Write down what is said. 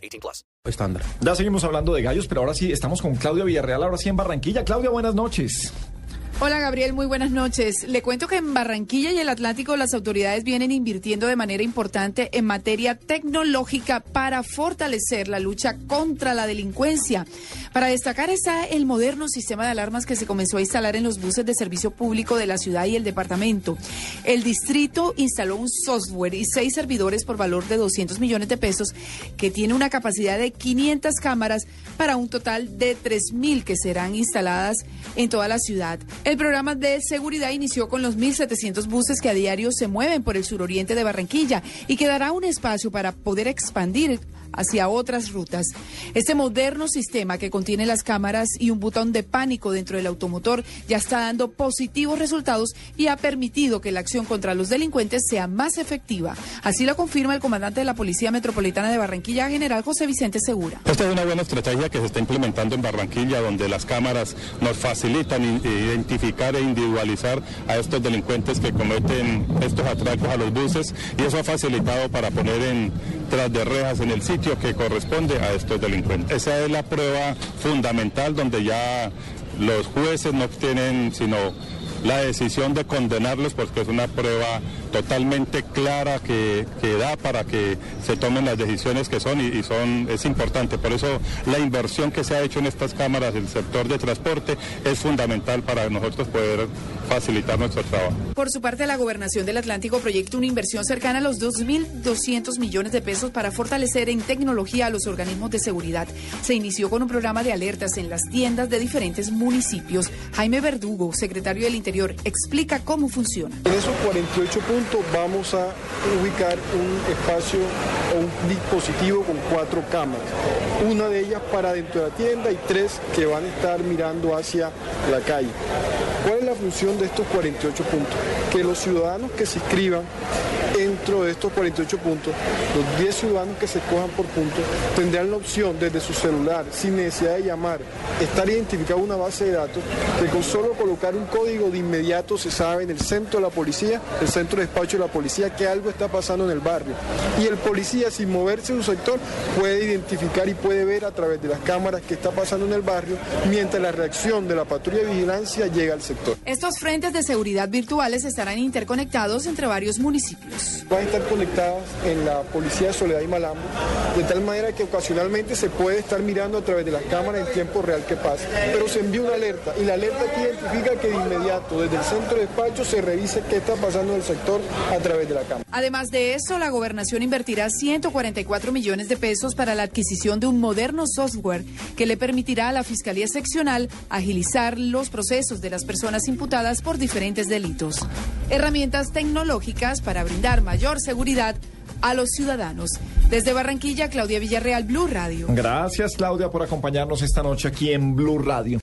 18 plus. Estándar. Ya seguimos hablando de gallos, pero ahora sí estamos con Claudia Villarreal, ahora sí en Barranquilla. Claudia, buenas noches. Hola Gabriel, muy buenas noches. Le cuento que en Barranquilla y el Atlántico las autoridades vienen invirtiendo de manera importante en materia tecnológica para fortalecer la lucha contra la delincuencia. Para destacar está el moderno sistema de alarmas que se comenzó a instalar en los buses de servicio público de la ciudad y el departamento. El distrito instaló un software y seis servidores por valor de 200 millones de pesos que tiene una capacidad de 500 cámaras para un total de 3.000 que serán instaladas en toda la ciudad. El programa de seguridad inició con los 1.700 buses que a diario se mueven por el suroriente de Barranquilla y que dará un espacio para poder expandir hacia otras rutas. Este moderno sistema que contiene las cámaras y un botón de pánico dentro del automotor ya está dando positivos resultados y ha permitido que la acción contra los delincuentes sea más efectiva. Así lo confirma el comandante de la Policía Metropolitana de Barranquilla, general José Vicente Segura. Esta es una buena estrategia que se está implementando en Barranquilla, donde las cámaras nos facilitan identificar e individualizar a estos delincuentes que cometen estos atracos a los buses y eso ha facilitado para poner en tras de rejas en el sitio que corresponde a estos delincuentes. Esa es la prueba fundamental donde ya los jueces no tienen sino la decisión de condenarlos porque es una prueba totalmente clara que, da para que se tomen las decisiones que son y, son es importante. Por eso la inversión que se ha hecho en estas cámaras del sector de transporte es fundamental para nosotros poder facilitar nuestro trabajo. Por su parte, la Gobernación del Atlántico proyecta una inversión cercana a los 2.200 millones de pesos para fortalecer en tecnología a los organismos de seguridad. Se inició con un programa de alertas en las tiendas de diferentes municipios. Jaime Verdugo, secretario del Interior, explica cómo funciona. En esos 48 puntos vamos a ubicar un espacio o un dispositivo con cuatro cámaras. Una de ellas para dentro de la tienda y tres que van a estar mirando hacia la calle. ¿Cuál es la función de estos 48 puntos? Que los ciudadanos que se inscriban dentro de estos 48 puntos, los 10 ciudadanos que se cojan por punto tendrán la opción desde su celular, sin necesidad de llamar, estar identificado una base de datos, que con solo colocar un código de inmediato se sabe en el centro de la policía, el centro de despacho de la policía, que algo está pasando en el barrio. Y el policía, sin moverse en su sector, puede identificar y puede ver a través de las cámaras qué está pasando en el barrio, mientras la reacción de la patrulla de vigilancia llega al sector. Estos frentes de seguridad virtuales estarán interconectados entre varios municipios. Van a estar conectadas en la Policía de Soledad y Malambo, de tal manera que ocasionalmente se puede estar mirando a través de las cámaras en tiempo real que pasa. Pero se envía una alerta y la alerta aquí identifica que de inmediato desde el centro de despacho se revise qué está pasando en el sector a través de la cámara. Además de eso, la gobernación invertirá 144 millones de pesos para la adquisición de un moderno software que le permitirá a la Fiscalía Seccional agilizar los procesos de las personas imputadas por diferentes delitos. Herramientas tecnológicas para brindar mayor seguridad a los ciudadanos. Desde Barranquilla, Claudia Villarreal, Blue Radio. Gracias, Claudia, por acompañarnos esta noche aquí en Blue Radio.